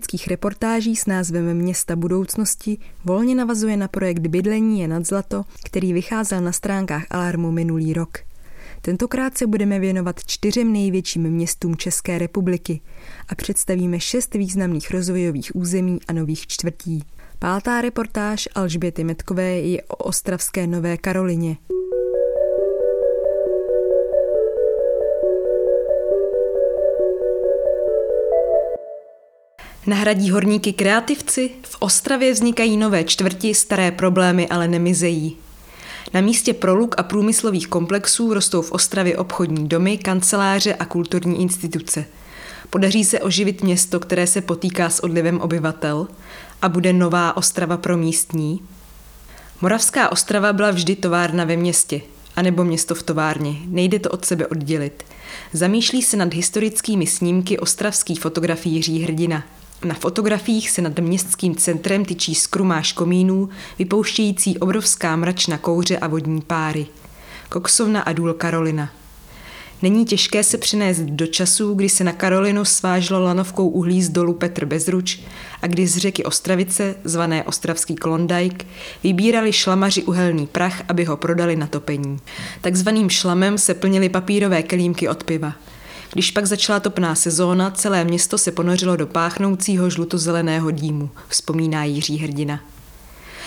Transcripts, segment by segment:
politických reportáží s názvem Města budoucnosti volně navazuje na projekt Bydlení je nad zlato, který vycházel na stránkách Alarmu minulý rok. Tentokrát se budeme věnovat čtyřem největším městům České republiky a představíme šest významných rozvojových území a nových čtvrtí. Pátá reportáž Alžběty Metkové je o ostravské Nové Karolině. Nahradí horníky kreativci? V Ostravě vznikají nové čtvrti, staré problémy ale nemizejí. Na místě proluk a průmyslových komplexů rostou v Ostravě obchodní domy, kanceláře a kulturní instituce. Podaří se oživit město, které se potýká s odlivem obyvatel a bude nová Ostrava pro místní? Moravská Ostrava byla vždy továrna ve městě, anebo město v továrně. Nejde to od sebe oddělit. Zamýšlí se nad historickými snímky ostravských fotografií Jiří Hrdina – na fotografiích se nad městským centrem tyčí skrumáš komínů, vypouštějící obrovská mračna kouře a vodní páry. Koksovna a důl Karolina. Není těžké se přinést do časů, kdy se na Karolinu sváželo lanovkou uhlí z dolu Petr Bezruč a kdy z řeky Ostravice, zvané Ostravský Klondajk, vybírali šlamaři uhelný prach, aby ho prodali na topení. Takzvaným šlamem se plnily papírové kelímky od piva. Když pak začala topná sezóna, celé město se ponořilo do páchnoucího žlutozeleného dýmu, vzpomíná Jiří Hrdina.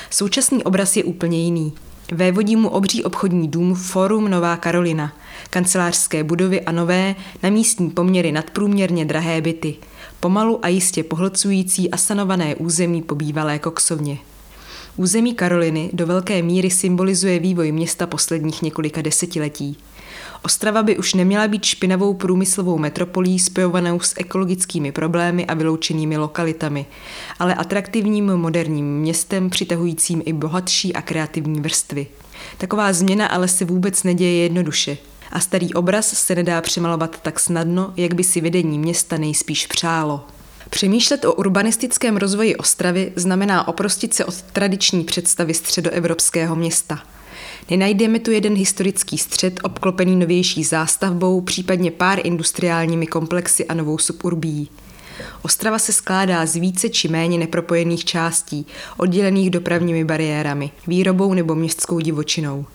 Současný obraz je úplně jiný. Vévodí mu obří obchodní dům Forum Nová Karolina, kancelářské budovy a nové, na místní poměry nadprůměrně drahé byty, pomalu a jistě pohlcující a sanované území po bývalé koksovně. Území Karoliny do velké míry symbolizuje vývoj města posledních několika desetiletí. Ostrava by už neměla být špinavou průmyslovou metropolí spojovanou s ekologickými problémy a vyloučenými lokalitami, ale atraktivním moderním městem přitahujícím i bohatší a kreativní vrstvy. Taková změna ale se vůbec neděje jednoduše a starý obraz se nedá přemalovat tak snadno, jak by si vedení města nejspíš přálo. Přemýšlet o urbanistickém rozvoji Ostravy znamená oprostit se od tradiční představy středoevropského města – Nenajdeme tu jeden historický střed obklopený novější zástavbou, případně pár industriálními komplexy a novou suburbí. Ostrava se skládá z více či méně nepropojených částí, oddělených dopravními bariérami, výrobou nebo městskou divočinou.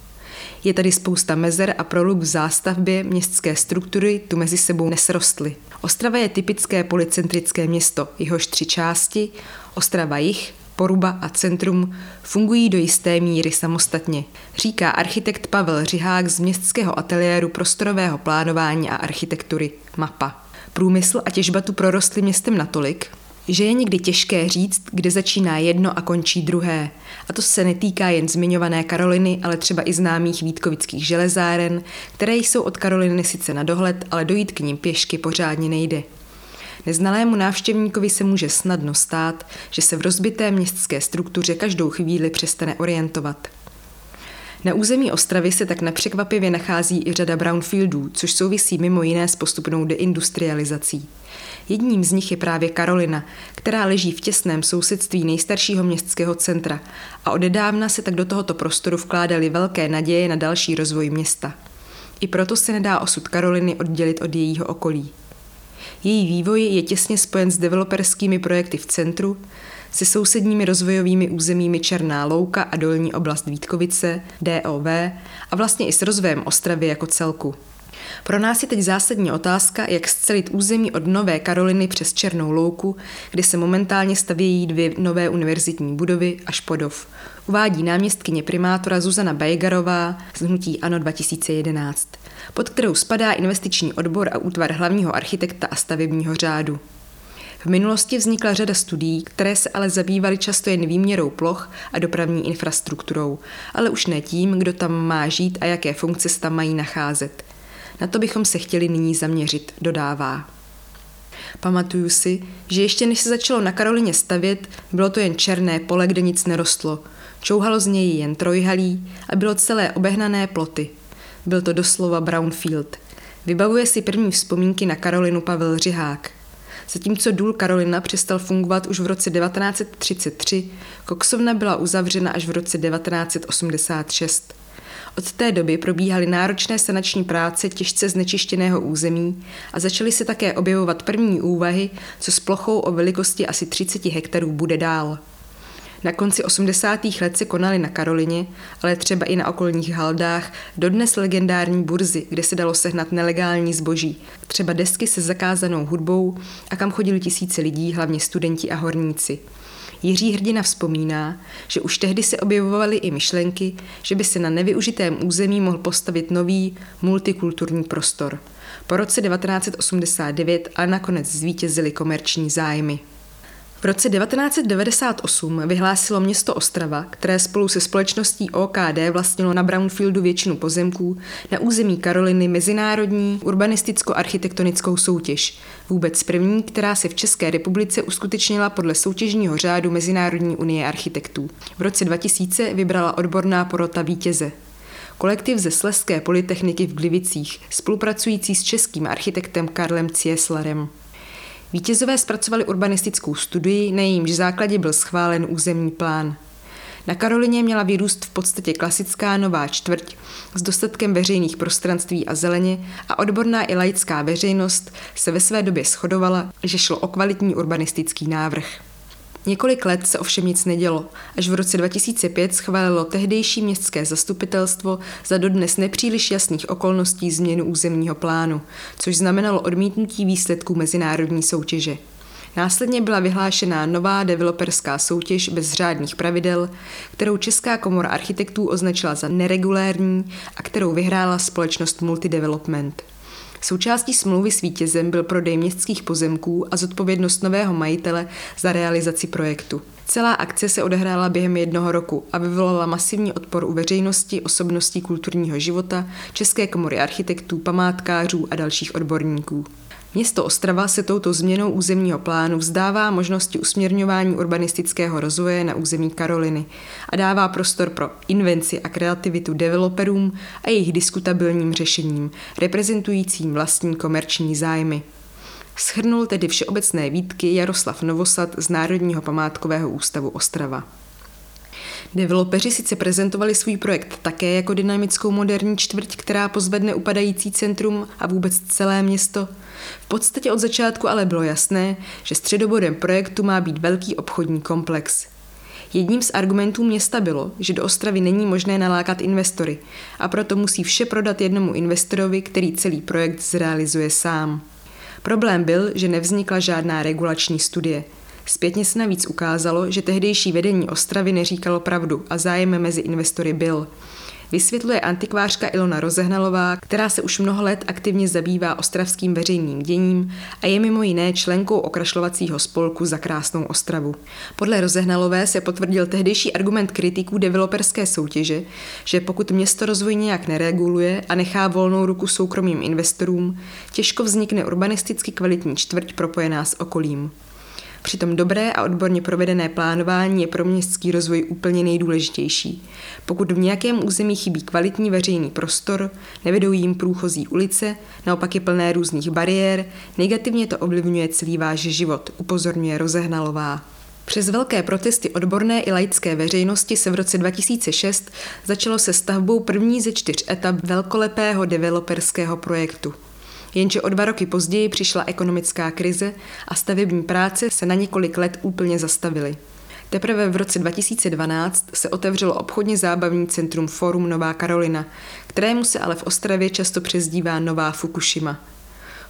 Je tady spousta mezer a proluk v zástavbě městské struktury tu mezi sebou nesrostly. Ostrava je typické policentrické město, jehož tři části, Ostrava jich, Poruba a centrum fungují do jisté míry samostatně, říká architekt Pavel Řihák z městského ateliéru prostorového plánování a architektury MAPA. Průmysl a těžba tu prorostly městem natolik, že je někdy těžké říct, kde začíná jedno a končí druhé. A to se netýká jen zmiňované Karoliny, ale třeba i známých Vítkovických železáren, které jsou od Karoliny sice na dohled, ale dojít k ním pěšky pořádně nejde. Neznalému návštěvníkovi se může snadno stát, že se v rozbité městské struktuře každou chvíli přestane orientovat. Na území Ostravy se tak nepřekvapivě nachází i řada brownfieldů, což souvisí mimo jiné s postupnou deindustrializací. Jedním z nich je právě Karolina, která leží v těsném sousedství nejstaršího městského centra a odedávna se tak do tohoto prostoru vkládaly velké naděje na další rozvoj města. I proto se nedá osud Karoliny oddělit od jejího okolí. Její vývoj je těsně spojen s developerskými projekty v centru, se sousedními rozvojovými územími Černá louka a dolní oblast Vítkovice, DOV a vlastně i s rozvojem Ostravy jako celku. Pro nás je teď zásadní otázka, jak scelit území od Nové Karoliny přes Černou louku, kde se momentálně stavějí dvě nové univerzitní budovy a Špodov. Uvádí náměstkyně primátora Zuzana Bajgarová z hnutí ANO 2011 pod kterou spadá investiční odbor a útvar hlavního architekta a stavebního řádu. V minulosti vznikla řada studií, které se ale zabývaly často jen výměrou ploch a dopravní infrastrukturou, ale už ne tím, kdo tam má žít a jaké funkce se tam mají nacházet. Na to bychom se chtěli nyní zaměřit, dodává. Pamatuju si, že ještě než se začalo na Karolině stavět, bylo to jen černé pole, kde nic nerostlo. Čouhalo z něj jen trojhalí a bylo celé obehnané ploty. Byl to doslova Brownfield. Vybavuje si první vzpomínky na Karolinu Pavel Řihák. Zatímco důl Karolina přestal fungovat už v roce 1933, koksovna byla uzavřena až v roce 1986. Od té doby probíhaly náročné sanační práce těžce znečištěného území a začaly se také objevovat první úvahy, co s plochou o velikosti asi 30 hektarů bude dál. Na konci 80. let se konaly na Karolině, ale třeba i na okolních haldách, dodnes legendární burzy, kde se dalo sehnat nelegální zboží, třeba desky se zakázanou hudbou a kam chodili tisíce lidí, hlavně studenti a horníci. Jiří Hrdina vzpomíná, že už tehdy se objevovaly i myšlenky, že by se na nevyužitém území mohl postavit nový multikulturní prostor. Po roce 1989 ale nakonec zvítězily komerční zájmy. V roce 1998 vyhlásilo město Ostrava, které spolu se společností OKD vlastnilo na Brownfieldu většinu pozemků, na území Karoliny mezinárodní urbanisticko-architektonickou soutěž. Vůbec první, která se v České republice uskutečnila podle soutěžního řádu Mezinárodní unie architektů. V roce 2000 vybrala odborná porota vítěze. Kolektiv ze Sleské polytechniky v Glivicích, spolupracující s českým architektem Karlem Cieslarem. Vítězové zpracovali urbanistickou studii, na jejímž základě byl schválen územní plán. Na Karolině měla vyrůst v podstatě klasická nová čtvrť s dostatkem veřejných prostranství a zeleně a odborná i laická veřejnost se ve své době shodovala, že šlo o kvalitní urbanistický návrh. Několik let se ovšem nic nedělo. Až v roce 2005 schválilo tehdejší městské zastupitelstvo za dodnes nepříliš jasných okolností změnu územního plánu, což znamenalo odmítnutí výsledků mezinárodní soutěže. Následně byla vyhlášená nová developerská soutěž bez řádných pravidel, kterou Česká komora architektů označila za neregulérní a kterou vyhrála společnost Multidevelopment. Součástí smlouvy s vítězem byl prodej městských pozemků a zodpovědnost nového majitele za realizaci projektu. Celá akce se odehrála během jednoho roku a vyvolala masivní odpor u veřejnosti, osobností kulturního života, České komory architektů, památkářů a dalších odborníků. Město Ostrava se touto změnou územního plánu vzdává možnosti usměrňování urbanistického rozvoje na území Karoliny a dává prostor pro invenci a kreativitu developerům a jejich diskutabilním řešením, reprezentujícím vlastní komerční zájmy. Schrnul tedy všeobecné výtky Jaroslav Novosad z Národního památkového ústavu Ostrava. Developeři sice prezentovali svůj projekt také jako dynamickou moderní čtvrť, která pozvedne upadající centrum a vůbec celé město. V podstatě od začátku ale bylo jasné, že středobodem projektu má být velký obchodní komplex. Jedním z argumentů města bylo, že do Ostravy není možné nalákat investory a proto musí vše prodat jednomu investorovi, který celý projekt zrealizuje sám. Problém byl, že nevznikla žádná regulační studie – Zpětně se navíc ukázalo, že tehdejší vedení Ostravy neříkalo pravdu a zájem mezi investory byl. Vysvětluje antikvářka Ilona Rozehnalová, která se už mnoho let aktivně zabývá ostravským veřejným děním a je mimo jiné členkou okrašlovacího spolku za krásnou Ostravu. Podle Rozehnalové se potvrdil tehdejší argument kritiků developerské soutěže, že pokud město rozvoj nějak nereguluje a nechá volnou ruku soukromým investorům, těžko vznikne urbanisticky kvalitní čtvrť propojená s okolím. Přitom dobré a odborně provedené plánování je pro městský rozvoj úplně nejdůležitější. Pokud v nějakém území chybí kvalitní veřejný prostor, nevedou jim průchozí ulice, naopak je plné různých bariér, negativně to ovlivňuje celý váš život, upozorňuje Rozehnalová. Přes velké protesty odborné i laické veřejnosti se v roce 2006 začalo se stavbou první ze čtyř etap velkolepého developerského projektu. Jenže o dva roky později přišla ekonomická krize a stavební práce se na několik let úplně zastavily. Teprve v roce 2012 se otevřelo obchodně zábavní centrum Forum Nová Karolina, kterému se ale v Ostravě často přezdívá Nová Fukushima –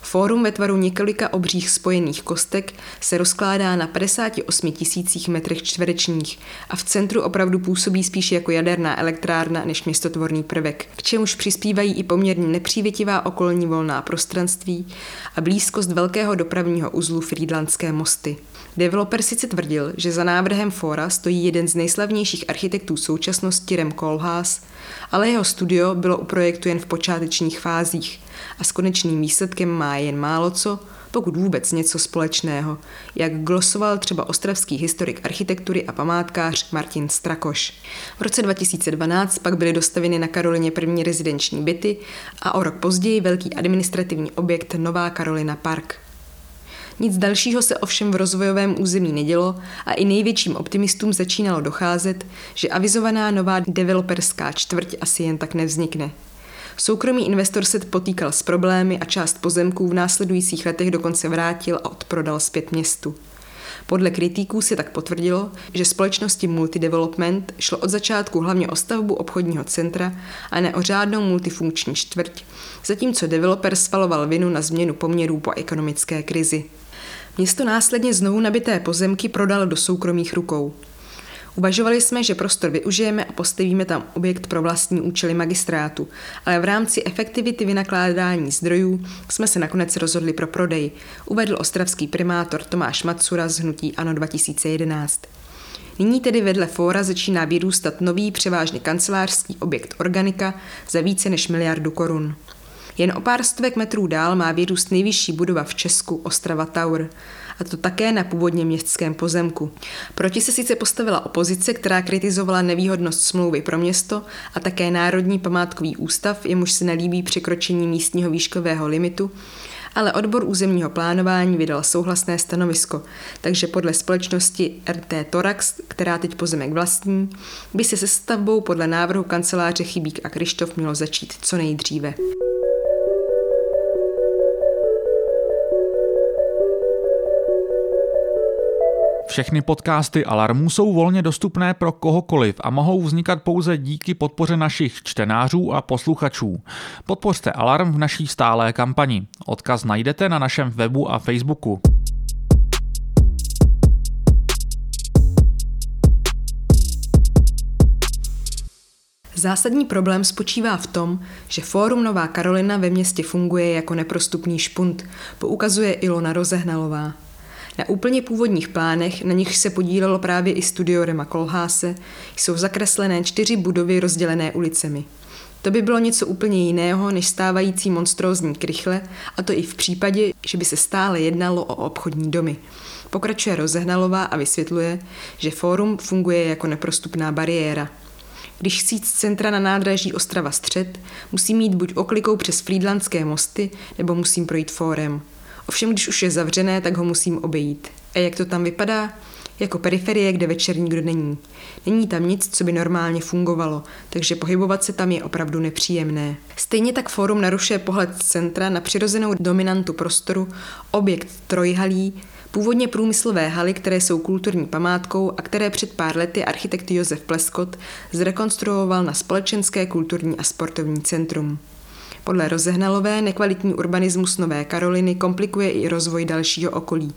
Fórum ve tvaru několika obřích spojených kostek se rozkládá na 58 tisících metrech čtverečních a v centru opravdu působí spíš jako jaderná elektrárna než městotvorný prvek, k čemuž přispívají i poměrně nepřívětivá okolní volná prostranství a blízkost velkého dopravního uzlu Friedlandské mosty. Developer sice tvrdil, že za návrhem fóra stojí jeden z nejslavnějších architektů současnosti Rem Koolhaas, ale jeho studio bylo u projektu jen v počátečních fázích a s konečným výsledkem má jen málo co, pokud vůbec něco společného, jak glosoval třeba ostravský historik architektury a památkář Martin Strakoš. V roce 2012 pak byly dostaveny na Karolině první rezidenční byty a o rok později velký administrativní objekt Nová Karolina Park. Nic dalšího se ovšem v rozvojovém území nedělo a i největším optimistům začínalo docházet, že avizovaná nová developerská čtvrť asi jen tak nevznikne. Soukromý investor se potýkal s problémy a část pozemků v následujících letech dokonce vrátil a odprodal zpět městu. Podle kritiků se tak potvrdilo, že společnosti Multidevelopment šlo od začátku hlavně o stavbu obchodního centra a ne o řádnou multifunkční čtvrť, zatímco developer svaloval vinu na změnu poměrů po ekonomické krizi. Město následně znovu nabité pozemky prodalo do soukromých rukou. Uvažovali jsme, že prostor využijeme a postavíme tam objekt pro vlastní účely magistrátu, ale v rámci efektivity vynakládání zdrojů jsme se nakonec rozhodli pro prodej, uvedl ostravský primátor Tomáš Matsura z Hnutí ANO 2011. Nyní tedy vedle fóra začíná vyrůstat nový převážně kancelářský objekt Organika za více než miliardu korun. Jen o pár stovek metrů dál má vyrůst nejvyšší budova v Česku Ostrava Tower a to také na původně městském pozemku. Proti se sice postavila opozice, která kritizovala nevýhodnost smlouvy pro město a také Národní památkový ústav, jemuž se nelíbí překročení místního výškového limitu, ale odbor územního plánování vydal souhlasné stanovisko, takže podle společnosti RT Torax, která teď pozemek vlastní, by se se stavbou podle návrhu kanceláře Chybík a Krištof mělo začít co nejdříve. Všechny podcasty Alarmu jsou volně dostupné pro kohokoliv a mohou vznikat pouze díky podpoře našich čtenářů a posluchačů. Podpořte Alarm v naší stálé kampani. Odkaz najdete na našem webu a Facebooku. Zásadní problém spočívá v tom, že Fórum Nová Karolina ve městě funguje jako neprostupný špunt, poukazuje Ilona Rozehnalová. Na úplně původních plánech, na nich se podílelo právě i studio Rema Kolháse, jsou zakreslené čtyři budovy rozdělené ulicemi. To by bylo něco úplně jiného než stávající monstrózní krychle, a to i v případě, že by se stále jednalo o obchodní domy. Pokračuje Rozehnalová a vysvětluje, že fórum funguje jako neprostupná bariéra. Když chci z centra na nádraží Ostrava střed, musím mít buď oklikou přes Frýdlandské mosty, nebo musím projít fórem. Ovšem, když už je zavřené, tak ho musím obejít. A jak to tam vypadá? Jako periferie, kde večer nikdo není. Není tam nic, co by normálně fungovalo, takže pohybovat se tam je opravdu nepříjemné. Stejně tak fórum narušuje pohled z centra na přirozenou dominantu prostoru, objekt trojhalí, původně průmyslové haly, které jsou kulturní památkou a které před pár lety architekt Josef Pleskot zrekonstruoval na společenské, kulturní a sportovní centrum. Podle Rozehnalové nekvalitní urbanismus Nové Karoliny komplikuje i rozvoj dalšího okolí.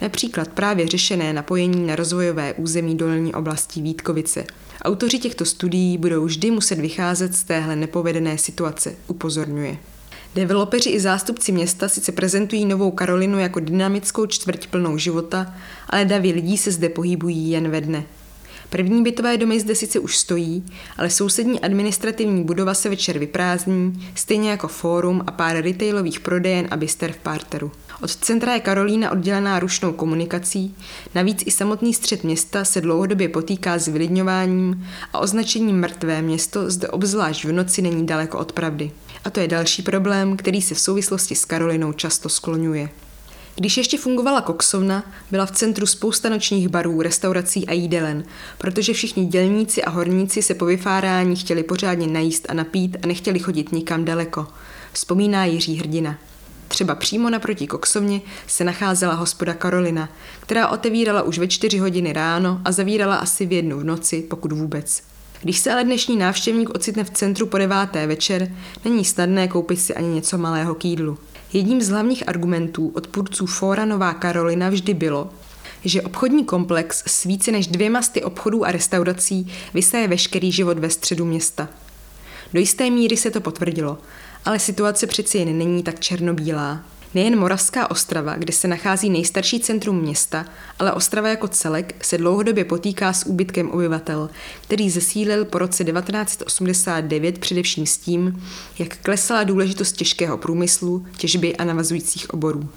Například právě řešené napojení na rozvojové území dolní oblasti Vítkovice. Autoři těchto studií budou vždy muset vycházet z téhle nepovedené situace, upozorňuje. Developeři i zástupci města sice prezentují Novou Karolinu jako dynamickou čtvrť plnou života, ale davy lidí se zde pohybují jen ve dne. První bytové domy zde sice už stojí, ale sousední administrativní budova se večer vyprázdní, stejně jako fórum a pár retailových prodejen a byster v párteru. Od centra je Karolína oddělená rušnou komunikací, navíc i samotný střed města se dlouhodobě potýká s vylidňováním a označením mrtvé město zde obzvlášť v noci není daleko od pravdy. A to je další problém, který se v souvislosti s Karolinou často skloňuje. Když ještě fungovala koksovna, byla v centru spousta nočních barů, restaurací a jídelen, protože všichni dělníci a horníci se po vyfárání chtěli pořádně najíst a napít a nechtěli chodit nikam daleko. Vzpomíná Jiří Hrdina. Třeba přímo naproti koksovně se nacházela hospoda Karolina, která otevírala už ve čtyři hodiny ráno a zavírala asi v jednu v noci, pokud vůbec. Když se ale dnešní návštěvník ocitne v centru po deváté večer, není snadné koupit si ani něco malého k jídlu. Jedním z hlavních argumentů odpůrců Fóra Nová Karolina vždy bylo, že obchodní komplex s více než dvěma sty obchodů a restaurací vysaje veškerý život ve středu města. Do jisté míry se to potvrdilo, ale situace přeci jen není tak černobílá. Nejen Moravská Ostrava, kde se nachází nejstarší centrum města, ale Ostrava jako celek se dlouhodobě potýká s úbytkem obyvatel, který zesílil po roce 1989 především s tím, jak klesala důležitost těžkého průmyslu, těžby a navazujících oborů.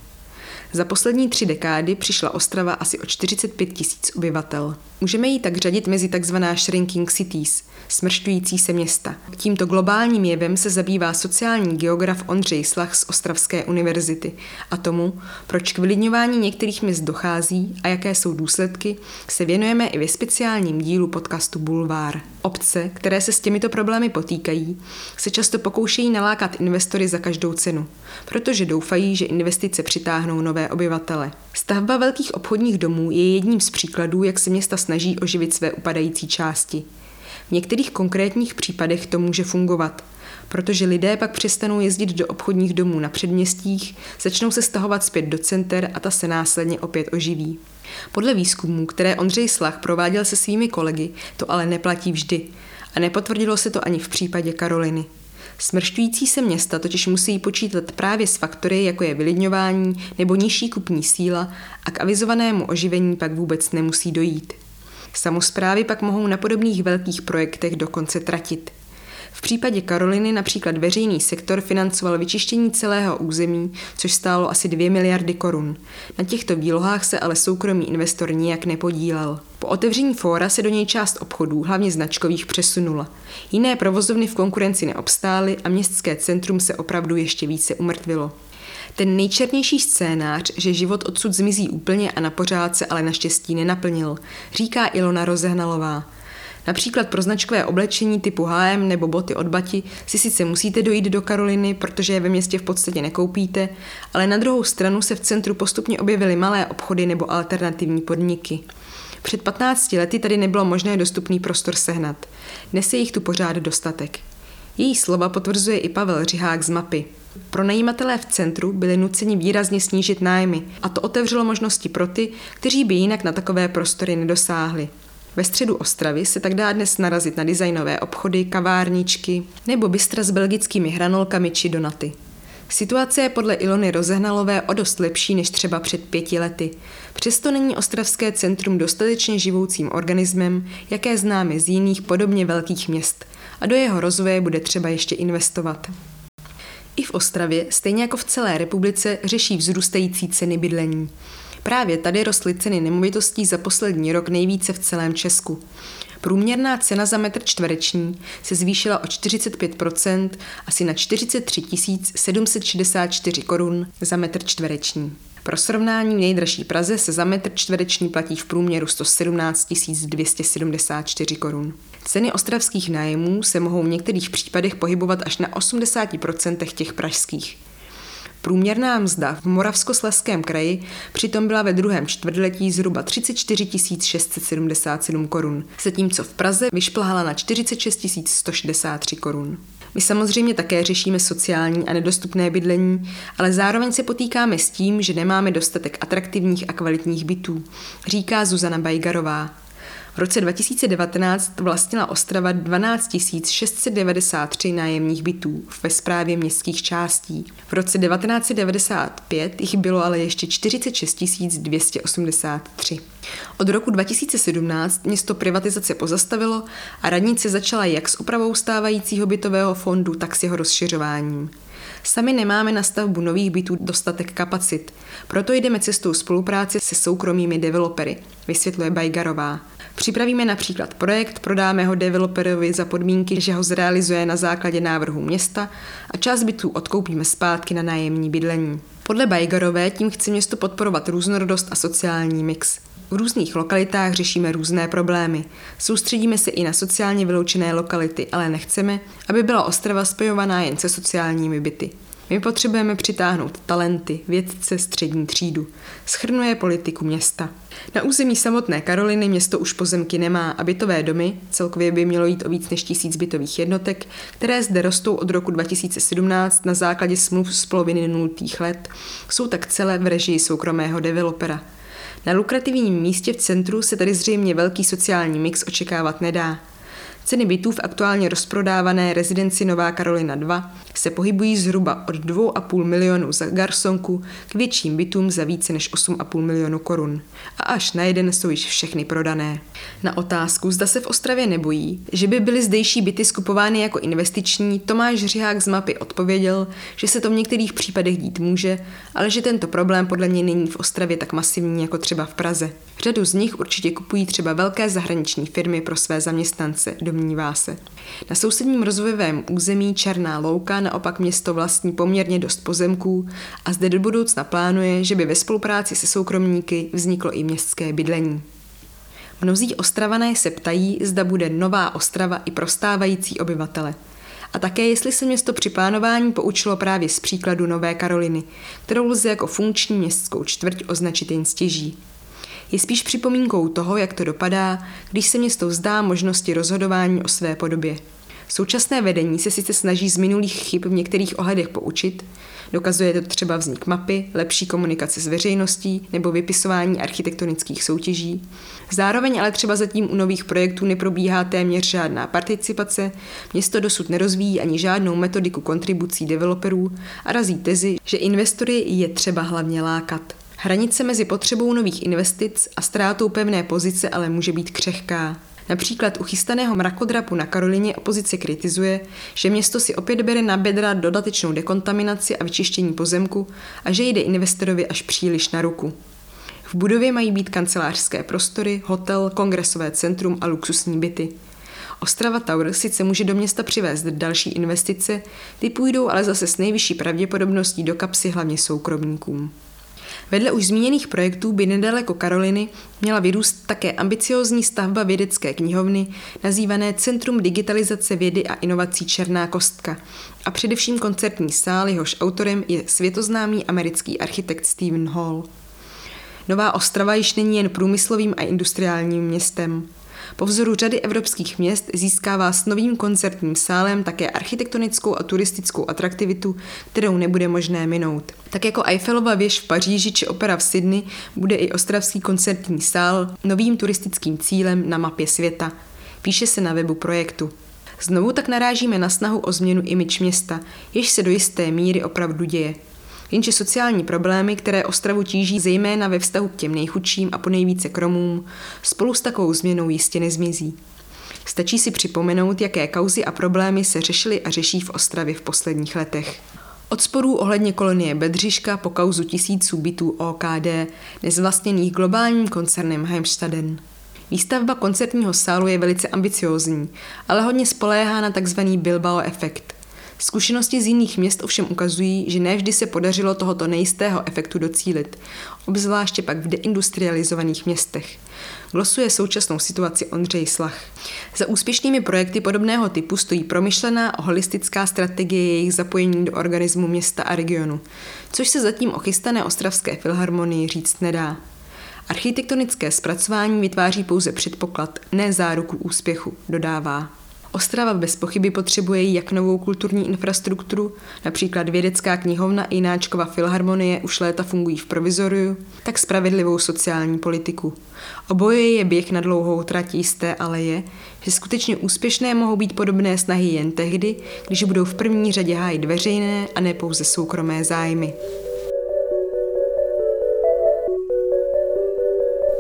Za poslední tři dekády přišla Ostrava asi o 45 tisíc obyvatel. Můžeme ji tak řadit mezi tzv. shrinking cities, smršťující se města. Tímto globálním jevem se zabývá sociální geograf Ondřej Slach z Ostravské univerzity a tomu, proč k vylidňování některých měst dochází a jaké jsou důsledky, se věnujeme i ve speciálním dílu podcastu Bulvár. Obce, které se s těmito problémy potýkají, se často pokoušejí nalákat investory za každou cenu, protože doufají, že investice přitáhnou nové obyvatele. Stavba velkých obchodních domů je jedním z příkladů, jak se města snaží oživit své upadající části. V některých konkrétních případech to může fungovat, protože lidé pak přestanou jezdit do obchodních domů na předměstích, začnou se stahovat zpět do center a ta se následně opět oživí. Podle výzkumů, které Ondřej Slach prováděl se svými kolegy, to ale neplatí vždy a nepotvrdilo se to ani v případě Karoliny. Smršťující se města totiž musí počítat právě s faktory, jako je vylidňování nebo nižší kupní síla a k avizovanému oživení pak vůbec nemusí dojít. Samozprávy pak mohou na podobných velkých projektech dokonce tratit. V případě Karoliny například veřejný sektor financoval vyčištění celého území, což stálo asi 2 miliardy korun. Na těchto výlohách se ale soukromý investor nijak nepodílel. Po otevření fóra se do něj část obchodů, hlavně značkových, přesunula. Jiné provozovny v konkurenci neobstály a městské centrum se opravdu ještě více umrtvilo. Ten nejčernější scénář, že život odsud zmizí úplně a na pořád se ale naštěstí nenaplnil, říká Ilona Rozehnalová. Například pro značkové oblečení typu H&M nebo boty od Bati si sice musíte dojít do Karoliny, protože je ve městě v podstatě nekoupíte, ale na druhou stranu se v centru postupně objevily malé obchody nebo alternativní podniky. Před 15 lety tady nebylo možné dostupný prostor sehnat. Dnes je jich tu pořád dostatek. Její slova potvrzuje i Pavel Řihák z mapy. Pronajímatelé v centru byli nuceni výrazně snížit nájmy a to otevřelo možnosti pro ty, kteří by jinak na takové prostory nedosáhli. Ve středu Ostravy se tak dá dnes narazit na designové obchody, kavárničky nebo bystra s belgickými hranolkami či donaty. Situace je podle Ilony Rozehnalové o dost lepší než třeba před pěti lety. Přesto není ostravské centrum dostatečně živoucím organismem, jaké známe z jiných podobně velkých měst a do jeho rozvoje bude třeba ještě investovat. I v Ostravě, stejně jako v celé republice, řeší vzrůstající ceny bydlení. Právě tady rostly ceny nemovitostí za poslední rok nejvíce v celém Česku. Průměrná cena za metr čtvereční se zvýšila o 45%, asi na 43 764 korun za metr čtvereční. Pro srovnání v nejdražší Praze se za metr čtvereční platí v průměru 117 274 korun. Ceny ostravských nájemů se mohou v některých případech pohybovat až na 80% těch pražských. Průměrná mzda v Moravskoslezském kraji přitom byla ve druhém čtvrtletí zhruba 34 677 korun, zatímco v Praze vyšplhala na 46 163 korun. My samozřejmě také řešíme sociální a nedostupné bydlení, ale zároveň se potýkáme s tím, že nemáme dostatek atraktivních a kvalitních bytů, říká Zuzana Bajgarová, v roce 2019 vlastnila Ostrava 12 693 nájemních bytů ve správě městských částí. V roce 1995 jich bylo ale ještě 46 283. Od roku 2017 město privatizace pozastavilo a radnice začala jak s opravou stávajícího bytového fondu, tak s jeho rozšiřováním. Sami nemáme na stavbu nových bytů dostatek kapacit, proto jdeme cestou spolupráce se soukromými developery, vysvětluje Bajgarová. Připravíme například projekt, prodáme ho developerovi za podmínky, že ho zrealizuje na základě návrhu města a část bytů odkoupíme zpátky na nájemní bydlení. Podle Bajgarové tím chce město podporovat různorodost a sociální mix. V různých lokalitách řešíme různé problémy. Soustředíme se i na sociálně vyloučené lokality, ale nechceme, aby byla Ostrava spojovaná jen se sociálními byty. My potřebujeme přitáhnout talenty, vědce, střední třídu. Schrnuje politiku města. Na území samotné Karoliny město už pozemky nemá a bytové domy, celkově by mělo jít o víc než tisíc bytových jednotek, které zde rostou od roku 2017 na základě smluv z poloviny nultých let, jsou tak celé v režii soukromého developera. Na lukrativním místě v centru se tady zřejmě velký sociální mix očekávat nedá. Ceny bytů v aktuálně rozprodávané rezidenci Nová Karolina 2 se pohybují zhruba od 2,5 milionu za garsonku k větším bytům za více než 8,5 milionu korun. A až na jeden jsou již všechny prodané. Na otázku, zda se v Ostravě nebojí, že by byly zdejší byty skupovány jako investiční, Tomáš Řihák z mapy odpověděl, že se to v některých případech dít může, ale že tento problém podle něj není v Ostravě tak masivní jako třeba v Praze. Řadu z nich určitě kupují třeba velké zahraniční firmy pro své zaměstnance, domnívá se. Na sousedním rozvojovém území Černá louka naopak město vlastní poměrně dost pozemků a zde do budoucna plánuje, že by ve spolupráci se soukromníky vzniklo i městské bydlení. Mnozí ostravané se ptají, zda bude nová Ostrava i pro stávající obyvatele. A také jestli se město při plánování poučilo právě z příkladu Nové Karoliny, kterou lze jako funkční městskou čtvrť označit jen stěží je spíš připomínkou toho, jak to dopadá, když se město vzdá možnosti rozhodování o své podobě. Současné vedení se sice snaží z minulých chyb v některých ohledech poučit, dokazuje to třeba vznik mapy, lepší komunikace s veřejností nebo vypisování architektonických soutěží. Zároveň ale třeba zatím u nových projektů neprobíhá téměř žádná participace, město dosud nerozvíjí ani žádnou metodiku kontribucí developerů a razí tezi, že investory je třeba hlavně lákat. Hranice mezi potřebou nových investic a ztrátou pevné pozice ale může být křehká. Například u chystaného mrakodrapu na Karolině opozice kritizuje, že město si opět bere na bedra dodatečnou dekontaminaci a vyčištění pozemku a že jde investorovi až příliš na ruku. V budově mají být kancelářské prostory, hotel, kongresové centrum a luxusní byty. Ostrava Tower sice může do města přivést další investice, ty půjdou ale zase s nejvyšší pravděpodobností do kapsy hlavně soukromníkům. Vedle už zmíněných projektů by nedaleko Karoliny měla vyrůst také ambiciozní stavba vědecké knihovny, nazývané Centrum digitalizace vědy a inovací Černá kostka a především koncertní sál, jehož autorem je světoznámý americký architekt Stephen Hall. Nová Ostrava již není jen průmyslovým a industriálním městem. Po vzoru řady evropských měst získává s novým koncertním sálem také architektonickou a turistickou atraktivitu, kterou nebude možné minout. Tak jako Eiffelova věž v Paříži či opera v Sydney bude i ostravský koncertní sál novým turistickým cílem na mapě světa. Píše se na webu projektu. Znovu tak narážíme na snahu o změnu imič města, jež se do jisté míry opravdu děje. Jenže sociální problémy, které Ostravu tíží zejména ve vztahu k těm nejchudším a po nejvíce kromům, spolu s takovou změnou jistě nezmizí. Stačí si připomenout, jaké kauzy a problémy se řešily a řeší v Ostravě v posledních letech. Od sporů ohledně kolonie Bedřiška po kauzu tisíců bytů OKD, nezvlastněných globálním koncernem Heimstaden. Výstavba koncertního sálu je velice ambiciózní, ale hodně spoléhá na tzv. Bilbao efekt – Zkušenosti z jiných měst ovšem ukazují, že nevždy se podařilo tohoto nejistého efektu docílit, obzvláště pak v deindustrializovaných městech. Glosuje současnou situaci Ondřej Slach. Za úspěšnými projekty podobného typu stojí promyšlená holistická strategie jejich zapojení do organismu města a regionu, což se zatím o chystané ostravské filharmonii říct nedá. Architektonické zpracování vytváří pouze předpoklad, ne záruku úspěchu, dodává. Ostrava bez pochyby potřebuje jak novou kulturní infrastrukturu, například vědecká knihovna i náčkova filharmonie už léta fungují v provizoriu, tak spravedlivou sociální politiku. Oboje je běh na dlouhou trať jisté, ale je, že skutečně úspěšné mohou být podobné snahy jen tehdy, když budou v první řadě hájit veřejné a ne pouze soukromé zájmy.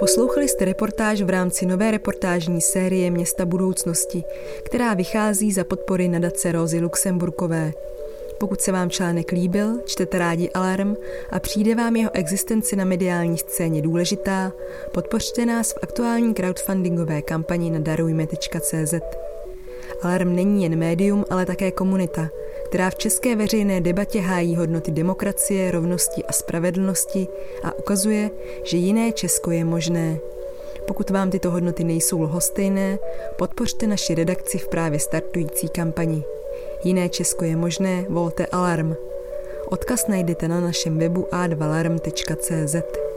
Poslouchali jste reportáž v rámci nové reportážní série Města budoucnosti, která vychází za podpory nadace Rozy Luxemburkové. Pokud se vám článek líbil, čtete rádi Alarm a přijde vám jeho existence na mediální scéně důležitá, podpořte nás v aktuální crowdfundingové kampani na darujme.cz. Alarm není jen médium, ale také komunita, která v české veřejné debatě hájí hodnoty demokracie, rovnosti a spravedlnosti a ukazuje, že jiné Česko je možné. Pokud vám tyto hodnoty nejsou lhostejné, podpořte naši redakci v právě startující kampani. Jiné Česko je možné, volte Alarm. Odkaz najdete na našem webu a2alarm.cz.